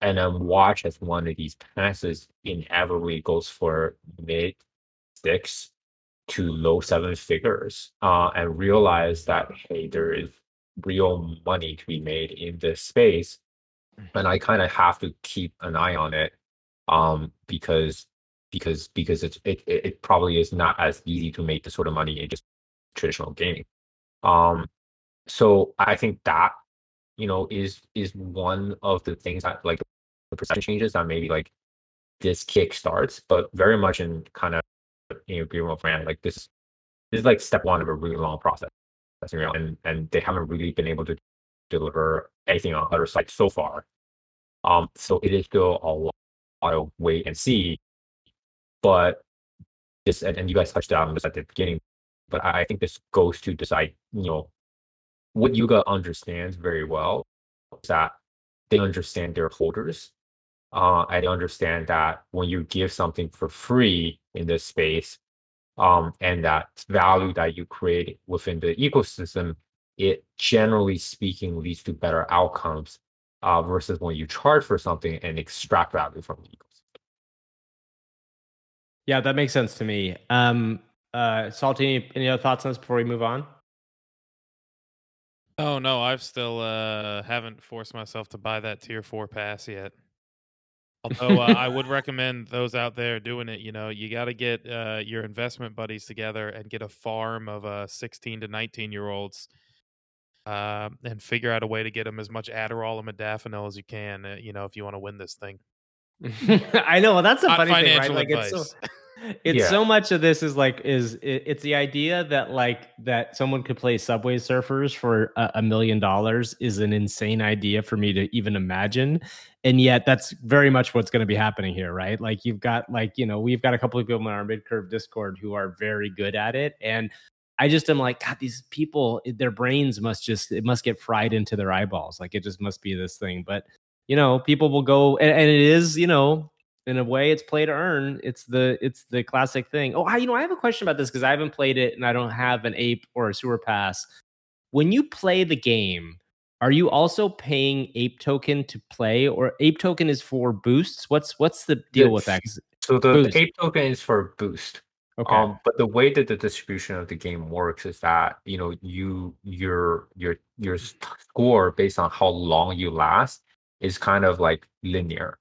and then watch as one of these passes inevitably goes for mid six to low seven figures uh, and realize that hey there is real money to be made in this space and i kind of have to keep an eye on it um because because because it's it, it probably is not as easy to make the sort of money in just traditional gaming. Um so i think that you know is is one of the things that like the perception changes that maybe like this kick starts but very much in kind of you know agreement with Rand, like this this is like step one of a really long process and and they haven't really been able to deliver anything on Otherside so far. Um, so it is still a lot of wait and see. But this and, and you guys touched on this at the beginning, but I, I think this goes to decide, you know, what Yuga understands very well is that they understand their holders. Uh, and understand that when you give something for free in this space, um, and that value that you create within the ecosystem, it generally speaking leads to better outcomes uh, versus when you charge for something and extract value from the ecosystem. Yeah, that makes sense to me. Um, uh, Salty, any other thoughts on this before we move on? Oh no, I've still uh haven't forced myself to buy that tier four pass yet. Although uh, I would recommend those out there doing it. You know, you got to get uh, your investment buddies together and get a farm of uh, 16 to 19 year olds, uh, and figure out a way to get them as much Adderall and modafinil as you can. Uh, you know, if you want to win this thing. I know. Well, that's a Not funny thing, right? Like it's so, advice. It's Yeah. so much of this is like is it, it's the idea that like that someone could play Subway Surfers for a, million dollars is an insane idea for me to even imagine, and yet that's very much what's going to be happening here, right? Like you've got like you know we've got a couple of people in our Midcurve Discord who are very good at it, and I just am like, God, these people, their brains must just it must get fried into their eyeballs, like it just must be this thing, but you know people will go and, and it is you know in a way it's play to earn. It's the it's the classic thing. Oh I, you know i have a question about this because i haven't played it and i don't have an ape or a sewer pass. When you play the game are you also paying ape token to play or ape token is for boosts? What's what's the deal with that? So the, the ape token is for boost. okay. Um, but the way that the distribution of the game works is that you know you your your your score based on how long you last is kind of like linear,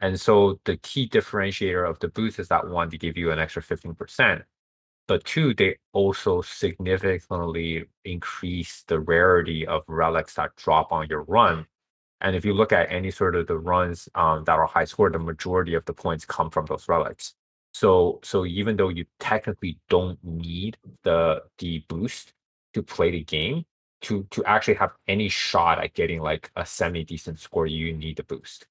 and so the key differentiator of the boost is that one they give you an extra fifteen percent, but two they also significantly increase the rarity of relics that drop on your run. And if you look at any sort of the runs um, that are high score, the majority of the points come from those relics. So so even though you technically don't need the the boost to play the game, to to actually have any shot at getting like a semi decent score, you need the boost.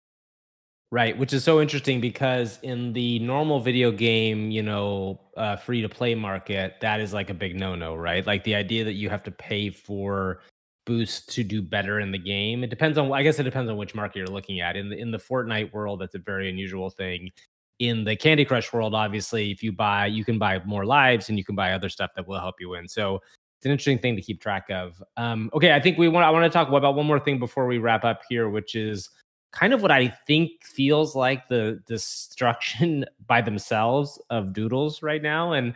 Right, which is so interesting because in the normal video game, you know, uh, free to play market, that is like a big no no, right? Like the idea that you have to pay for boosts to do better in the game. It depends on, I guess, it depends on which market you're looking at. In the in the Fortnite world, that's a very unusual thing. In the Candy Crush world, obviously, if you buy, you can buy more lives and you can buy other stuff that will help you win. So it's an interesting thing to keep track of. Um, okay, I think we want. I want to talk about one more thing before we wrap up here, which is kind of what I think feels like the destruction by themselves of doodles right now. And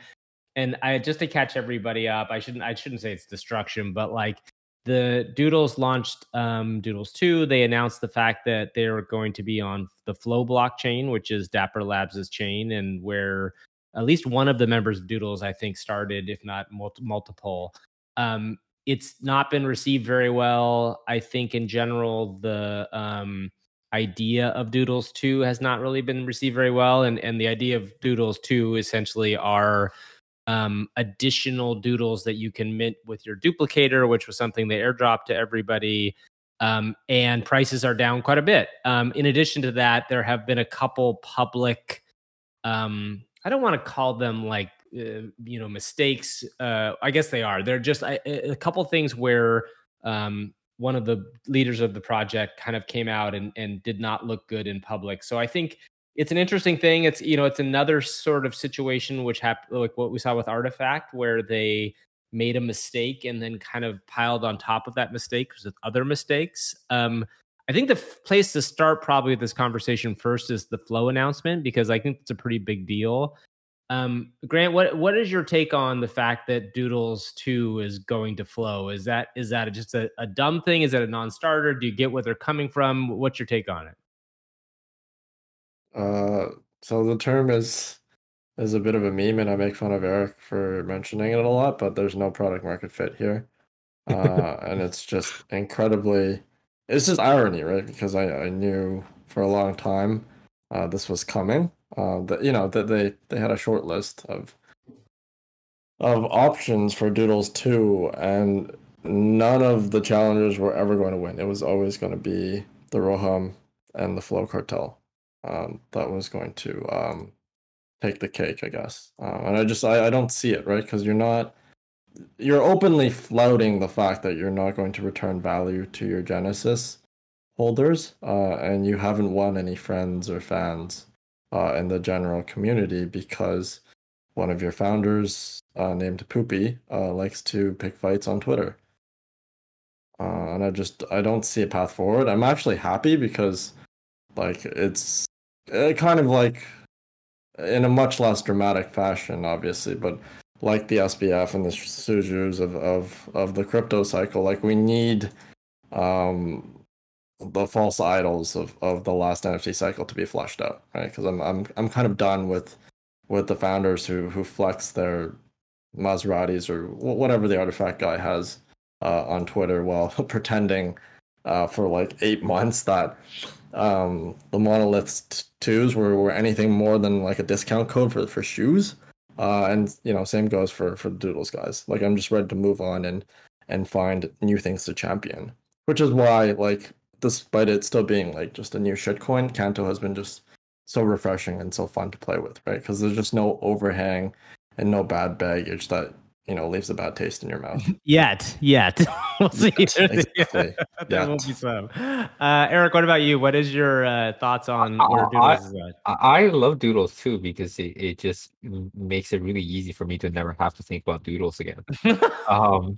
and I just to catch everybody up, I shouldn't I shouldn't say it's destruction, but like the Doodles launched um, Doodles 2. They announced the fact that they're going to be on the Flow blockchain, which is Dapper Labs' chain, and where at least one of the members of Doodles, I think, started, if not mul- multiple. Um, it's not been received very well. I think in general, the um, idea of Doodles 2 has not really been received very well. And, and the idea of Doodles 2 essentially are um, additional doodles that you can mint with your duplicator, which was something they airdropped to everybody. Um, and prices are down quite a bit. Um, in addition to that, there have been a couple public, um, I don't want to call them like, uh, you know, mistakes. Uh, I guess they are. They're just a, a couple things where um, one of the leaders of the project kind of came out and, and did not look good in public. So I think it's an interesting thing. It's you know it's another sort of situation which happened like what we saw with Artifact, where they made a mistake and then kind of piled on top of that mistake with other mistakes. Um, I think the f- place to start probably with this conversation first is the flow announcement because I think it's a pretty big deal. Um, Grant, what what is your take on the fact that Doodles Two is going to flow? Is that is that just a, a dumb thing? Is it a non-starter? Do you get where they're coming from? What's your take on it? Uh, so the term is is a bit of a meme, and I make fun of Eric for mentioning it a lot, but there's no product market fit here. Uh, and it's just incredibly, it's just irony, right? Because I, I knew for a long time uh, this was coming. Uh, that you know that they they had a short list of of options for Doodles 2, and none of the challengers were ever going to win. It was always going to be the Roham and the Flow Cartel um, that was going to um, take the cake, I guess. Uh, and I just I, I don't see it right because you're not you're openly flouting the fact that you're not going to return value to your Genesis holders, uh, and you haven't won any friends or fans uh, in the general community because one of your founders, uh, named Poopie, uh, likes to pick fights on Twitter. Uh, and I just I don't see a path forward. I'm actually happy because like it's it kind of like in a much less dramatic fashion, obviously, but like the SBF and the Su Zhus of, of of the crypto cycle. Like we need um the false idols of, of the last NFT cycle to be flushed out, right? Because I'm I'm I'm kind of done with with the founders who who flex their Maseratis or whatever the artifact guy has uh, on Twitter while pretending uh, for like eight months that um, the monoliths twos were, were anything more than like a discount code for for shoes. Uh, and you know, same goes for for the Doodles guys. Like I'm just ready to move on and and find new things to champion. Which is why, like, despite it still being like just a new shitcoin, Canto has been just so refreshing and so fun to play with, right? Because there's just no overhang and no bad baggage that you know leaves a bad taste in your mouth. Yet, yet we'll see. Yes, exactly. there Yet. will be some. Uh, Eric, what about you? What is your uh, thoughts on where Uh, Doodles is at? I I love doodles too because it, it just makes it really easy for me to never have to think about doodles again. um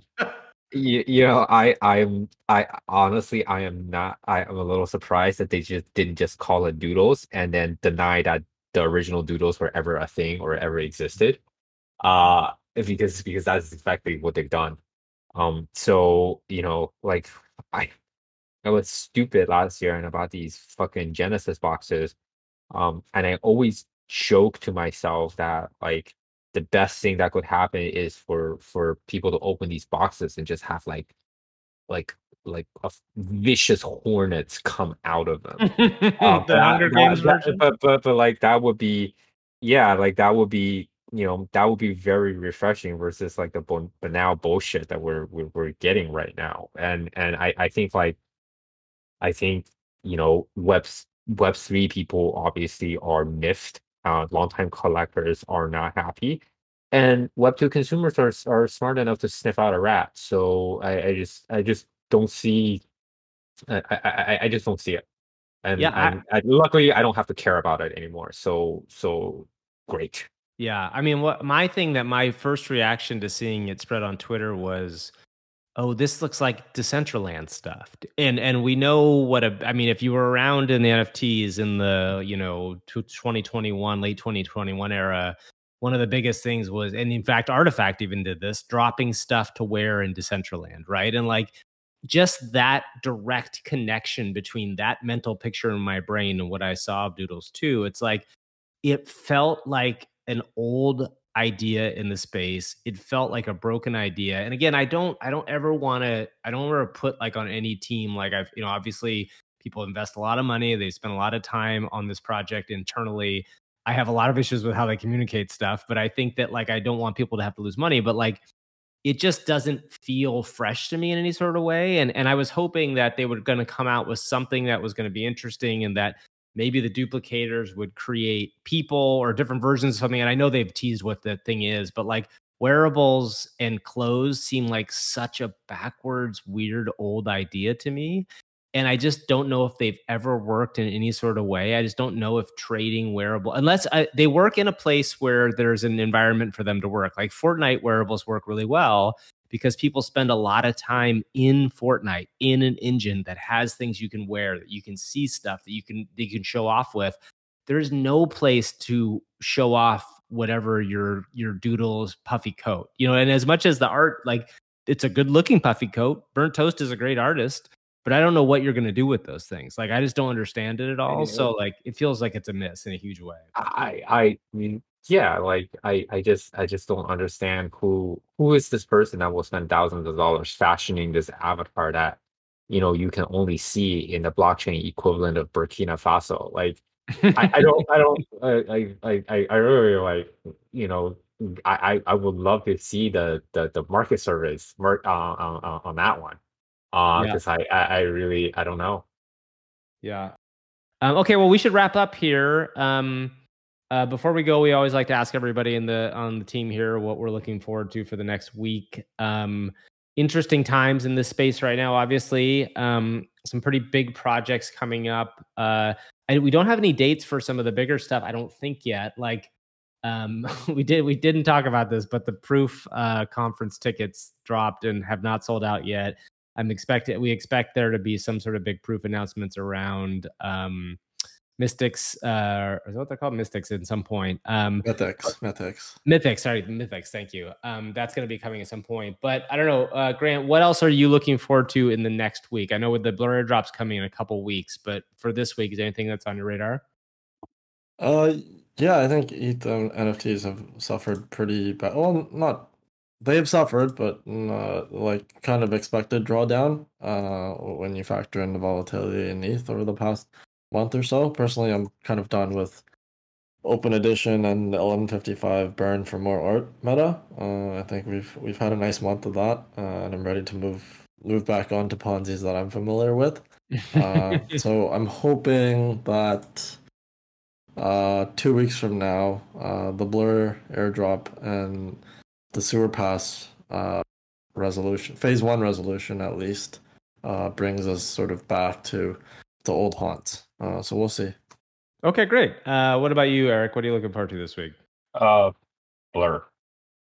you, you know i i'm i honestly i am not i am a little surprised that they just didn't just call it doodles and then deny that the original doodles were ever a thing or ever existed. Uh because because that's exactly what they've done. Um so you know like i i was stupid last year and about these fucking genesis boxes um and i always joke to myself that like the best thing that could happen is for for people to open these boxes and just have like like like a f- vicious hornets come out of them Um, the that- Hunger that- Games version. but but but like that would be yeah like that would be you know that would be very refreshing versus like the bon- banal bullshit that we're, we're we're getting right now and and i i think like i think you know webs web 3 people obviously are miffed uh longtime collectors are not happy and web 2 consumers are are smart enough to sniff out a rat so i i just i just don't see i i i, I just don't see it and Yeah, and I, luckily I don't have to care about it anymore. So so great. Yeah, I mean, what my thing that my first reaction to seeing it spread on Twitter was, "Oh, this looks like Decentraland stuff," and and we know what a. I mean, if you were around in the NFTs in the you know 2021, late 2021 era, one of the biggest things was, and in fact, Artifact even did this, dropping stuff to wear in Decentraland, right? And like just that direct connection between that mental picture in my brain and what I saw of Doodles 2, it's like it felt like an old idea in the space. It felt like a broken idea. And again, I don't I don't ever want to I don't ever put like on any team like I've you know obviously people invest a lot of money, they spend a lot of time on this project internally. I have a lot of issues with how they communicate stuff, but I think that like I don't want people to have to lose money, but like it just doesn't feel fresh to me in any sort of way and and I was hoping that they were going to come out with something that was going to be interesting and that maybe the duplicators would create people or different versions of something and I know they've teased what the thing is but like wearables and clothes seem like such a backwards weird old idea to me and I just don't know if they've ever worked in any sort of way. I just don't know if trading wearable, unless I, they work in a place where there's an environment for them to work. Like Fortnite wearables work really well because people spend a lot of time in Fortnite in an engine that has things you can wear, that you can see stuff that you can that you can show off with. There's no place to show off whatever your your doodles puffy coat, you know. And as much as the art, like it's a good looking puffy coat, Burnt Toast is a great artist but I don't know what you're going to do with those things. Like I just don't understand it at all. So like it feels like it's a miss in a huge way. I I mean yeah, like I I just I just don't understand who who is this person that will spend thousands of dollars fashioning this avatar that you know you can only see in the blockchain equivalent of Burkina Faso. Like I, I don't I don't I I I I really like you know I I would love to see the the the market service mar- uh, uh, uh, on that one. Uh, Yeah. because I, I I really I don't know. Yeah. Um, okay. Well, we should wrap up here. Um, uh, before we go, we always like to ask everybody in the on the team here what we're looking forward to for the next week. Um, interesting times in this space right now. Obviously, um, some pretty big projects coming up. Uh, and we don't have any dates for some of the bigger stuff. I don't think yet. Like um, we did, we didn't talk about this, but the proof uh, conference tickets dropped and have not sold out yet. I'm expecting we expect there to be some sort of big proof announcements around um, Mystics, uh, is what they're called? Mystics at some point. Um, Mythics, Mythics, Mythics. Sorry, Mythics. Thank you. Um, that's going to be coming at some point. But I don't know, uh, Grant. What else are you looking forward to in the next week? I know with the Blur drops coming in a couple weeks, but for this week, is there anything that's on your radar? Uh, yeah, I think ETH and NFTs have suffered pretty bad. Well, not they've suffered, but uh, like kind of expected drawdown. Uh, when you factor in the volatility in ETH over the past month or so. Personally, I'm kind of done with open edition and 1155 burn for more art meta. Uh, I think we've we've had a nice month of that, uh, and I'm ready to move move back on to Ponzi's that I'm familiar with. Uh, so I'm hoping that uh, two weeks from now, uh, the Blur airdrop and the sewer pass uh, resolution, phase one resolution at least, uh, brings us sort of back to the old haunts. Uh, so we'll see. Okay, great. Uh, what about you, Eric? What are you looking forward to this week? Uh, Blur.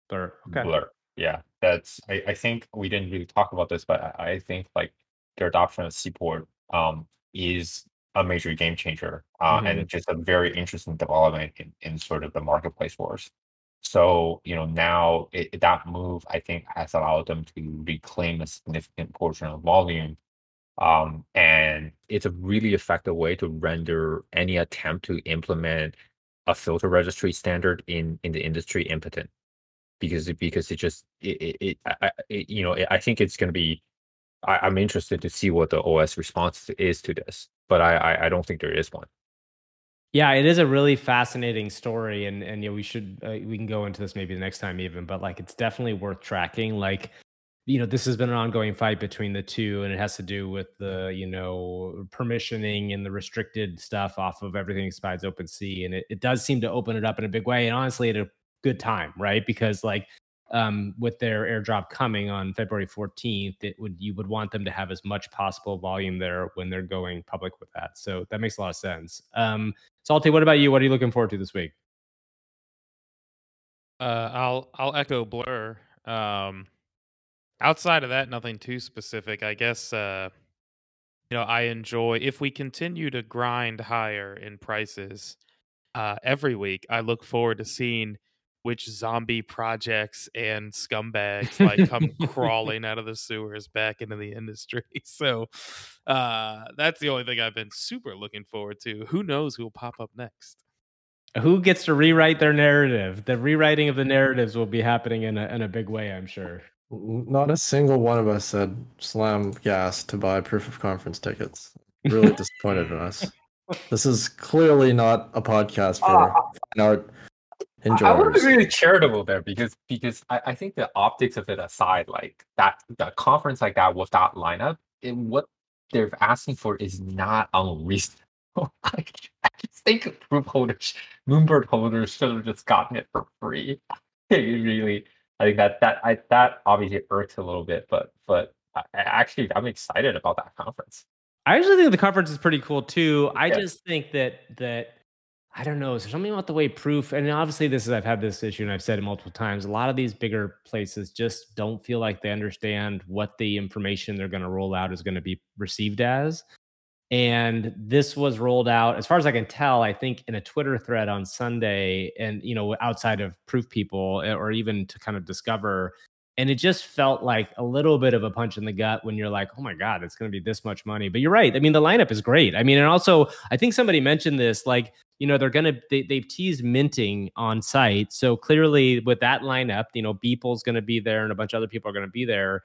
Blur. Okay. Blur. Yeah, that's. I, I think we didn't really talk about this, but I, I think like their adoption of Seaport um is a major game changer, uh, Mm-hmm. and it's just a very interesting development in, in sort of the marketplace wars. So you know now it, that move I think has allowed them to reclaim a significant portion of volume, um, and it's a really effective way to render any attempt to implement a filter registry standard in in the industry impotent because it, because it just it, it, it, I, it you know I think it's going to be I, I'm interested to see what the OS response is to this, but I, I I don't think there is one. Yeah, it is a really fascinating story, and and you know, we should uh, we can go into this maybe the next time even, but like it's definitely worth tracking. Like, you know, this has been an ongoing fight between the two, and it has to do with the you know permissioning and the restricted stuff off of everything besides OpenSea, and it, it does seem to open it up in a big way, and honestly, at a good time, right? Because like um, with their airdrop coming on February 14th, it would you would want them to have as much possible volume there when they're going public with that. So that makes a lot of sense. Um, Salty, what about you? What are you looking forward to this week? Uh, I'll I'll echo Blur. Um, outside of that, nothing too specific. I guess uh, you know I enjoy if we continue to grind higher in prices uh, every week. I look forward to seeing which zombie projects and scumbags like come crawling out of the sewers back into the industry. So uh, that's the only thing I've been super looking forward to. Who knows who will pop up next? Who gets to rewrite their narrative? The rewriting of the narratives will be happening in a in a big way, I'm sure. Not a single one of us said slam gas to buy proof of conference tickets. Really disappointed in us. This is clearly not a podcast for ah, ah. fine art I I would be really charitable there because because I, I think the optics of it aside, like that the conference like that with that lineup, it, what they're asking for is not unreasonable. like, I just think proof holders, Moonbird holders should have just gotten it for free. It really, I think that that I that obviously irks a little bit, but but I, actually I'm excited about that conference. I actually think the conference is pretty cool too. I Yeah. just think that that I don't know. Is there something about the way proof? And obviously, this is I've had this issue and I've said it multiple times. A lot of these bigger places just don't feel like they understand what the information they're going to roll out is going to be received as. And this was rolled out, as far as I can tell, I think in a Twitter thread on Sunday, and you know, outside of proof people, eh, or even to kind of discover and it just felt like a little bit of a punch in the gut when you're like, oh my God, it's going to be this much money. But you're right. I mean, the lineup is great. I mean, and also, I think somebody mentioned this, like, you know, they're going to, they, they've teased minting on site. So clearly, with that lineup, you know, Beeple's going to be there and a bunch of other people are going to be there.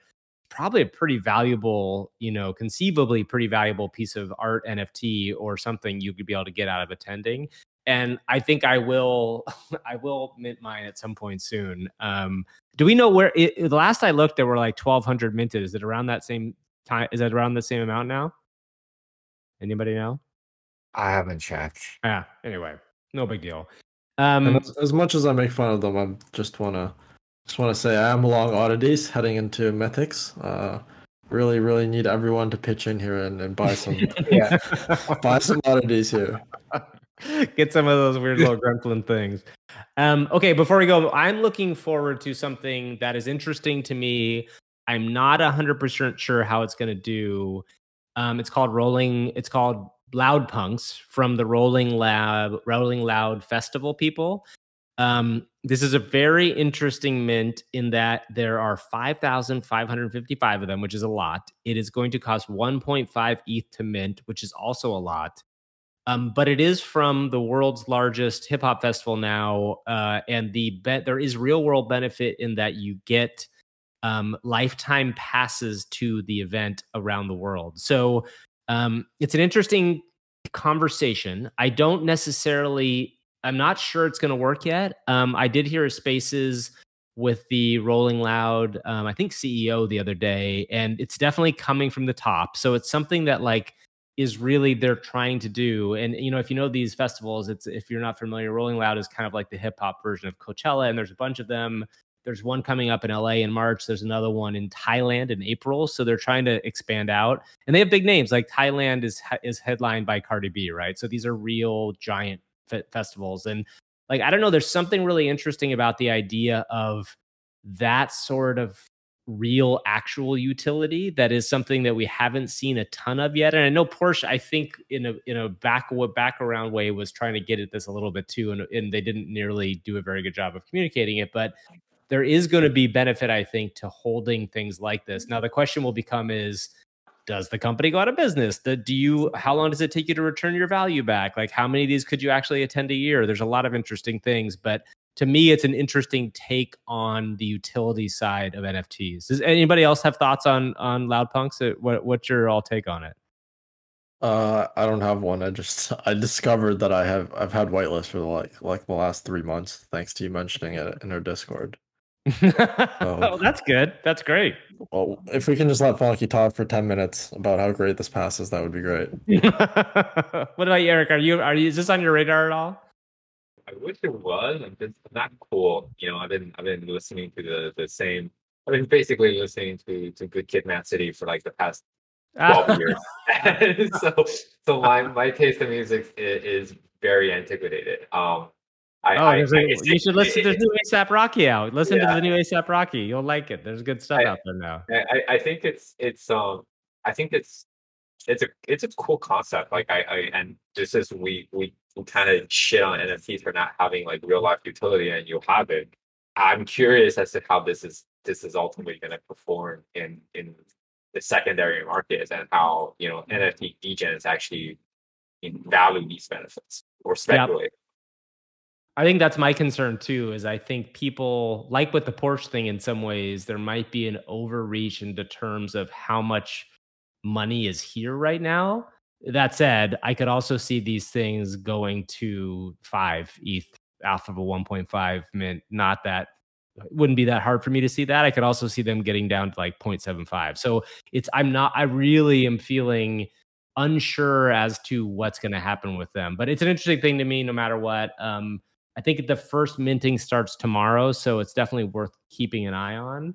Probably a pretty valuable, you know, conceivably pretty valuable piece of art NFT or something you could be able to get out of attending. And I think I will, I will mint mine at some point soon. Um, do we know where? It, the last I looked, there were like twelve hundred minted. Is it around that same time? Is it around the same amount now? Anybody know? I haven't checked. Yeah. Anyway, no big deal. Um, as, as much as I make fun of them, I just wanna just wanna say I am along oddities heading into Mythics. Uh, really, really need everyone to pitch in here and, and buy some Yeah. buy some oddities here. Get some of those weird little gremlin things. Um, okay, before we go, I'm looking forward to something that is interesting to me. I'm not 100% sure how it's going to do. Um, it's called rolling. It's called Loud Punks from the Rolling Lab Rolling Loud Festival people. Um, this is a very interesting mint in that there are 5,555 of them, which is a lot. It is going to cost 1.5 ETH to mint, which is also a lot. Um, but it is from the world's largest hip hop festival now, uh, and the bet there is real world benefit in that you get um, lifetime passes to the event around the world. So um, it's an interesting conversation. I don't necessarily. I'm not sure it's going to work yet. Um, I did hear Spaces with the Rolling Loud, um, I think CEO the other day, and it's definitely coming from the top. So it's something that like is really they're trying to do. And you know, if you know these festivals, it's if you're not familiar, Rolling Loud is kind of like the hip hop version of Coachella, and there's a bunch of them. There's one coming up in LA in March. There's another one in Thailand in April. So they're trying to expand out, and they have big names. Like Thailand is is headlined by Cardi B, right? So these are real giant festivals, and like I don't know, there's something really interesting about the idea of that sort of real actual utility that is something that we haven't seen a ton of yet and i know porsche i think in a in a back back around way was trying to get at this a little bit too and, and they didn't nearly do a very good job of communicating it but there is going to be benefit i think to holding things like this. Now the question will become is does the company go out of business the, do you how long does it take you to return your value back like how many of these could you actually attend a year there's a lot of interesting things but to me, it's an interesting take on the utility side of NFTs. Does anybody else have thoughts on on Loudpunks? Uh, what what's your all take on it? Uh, I don't have one. I just I discovered that I have I've had whitelist for like like the last three months, thanks to you mentioning it in our Discord. oh, that's good. That's great. Well, if we can just let Funky talk for ten minutes about how great this passes, that would be great. what about you, Eric? Are you are you is this on your radar at all? I wish it was. I'm just not cool. You know, I've been I've been listening to the the same. I've been basically listening to to Good Kid, Mad City for like the past twelve years. so so my my taste of music is, is very antiquated. Um, I, oh, I, a, I you should listen to the new ASAP Rocky out. Listen yeah. to the new ASAP Rocky. You'll like it. There's good stuff out there now. I, I think it's it's um I think it's it's a it's a cool concept. Like I, I and just as we we kind of shit on NFTs for not having like real life utility and you have it. I'm curious as to how this is this is ultimately going to perform in in the secondary markets and how you know NFT degens actually in value these benefits or speculate. Yep. I think that's my concern too. Is I think people like with the Porsche thing in some ways there might be an overreach into terms of how much money is here right now that said, I could also see these things going to five ETH off of a 1.5 mint. Not that it wouldn't be that hard for me to see that. I could also see them getting down to like 0.75. So it's I'm not I really am feeling unsure as to what's going to happen with them. But it's an interesting thing to me no matter what. Um I think the first minting starts tomorrow, so it's definitely worth keeping an eye on.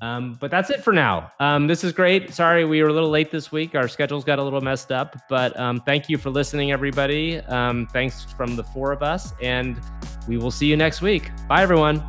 Um, but that's it for now. Um, this is great. Sorry we were a little late this week. Our schedules got a little messed up, but um, thank you for listening, everybody. Um, thanks from the four of us, and we will see you next week. Bye, everyone.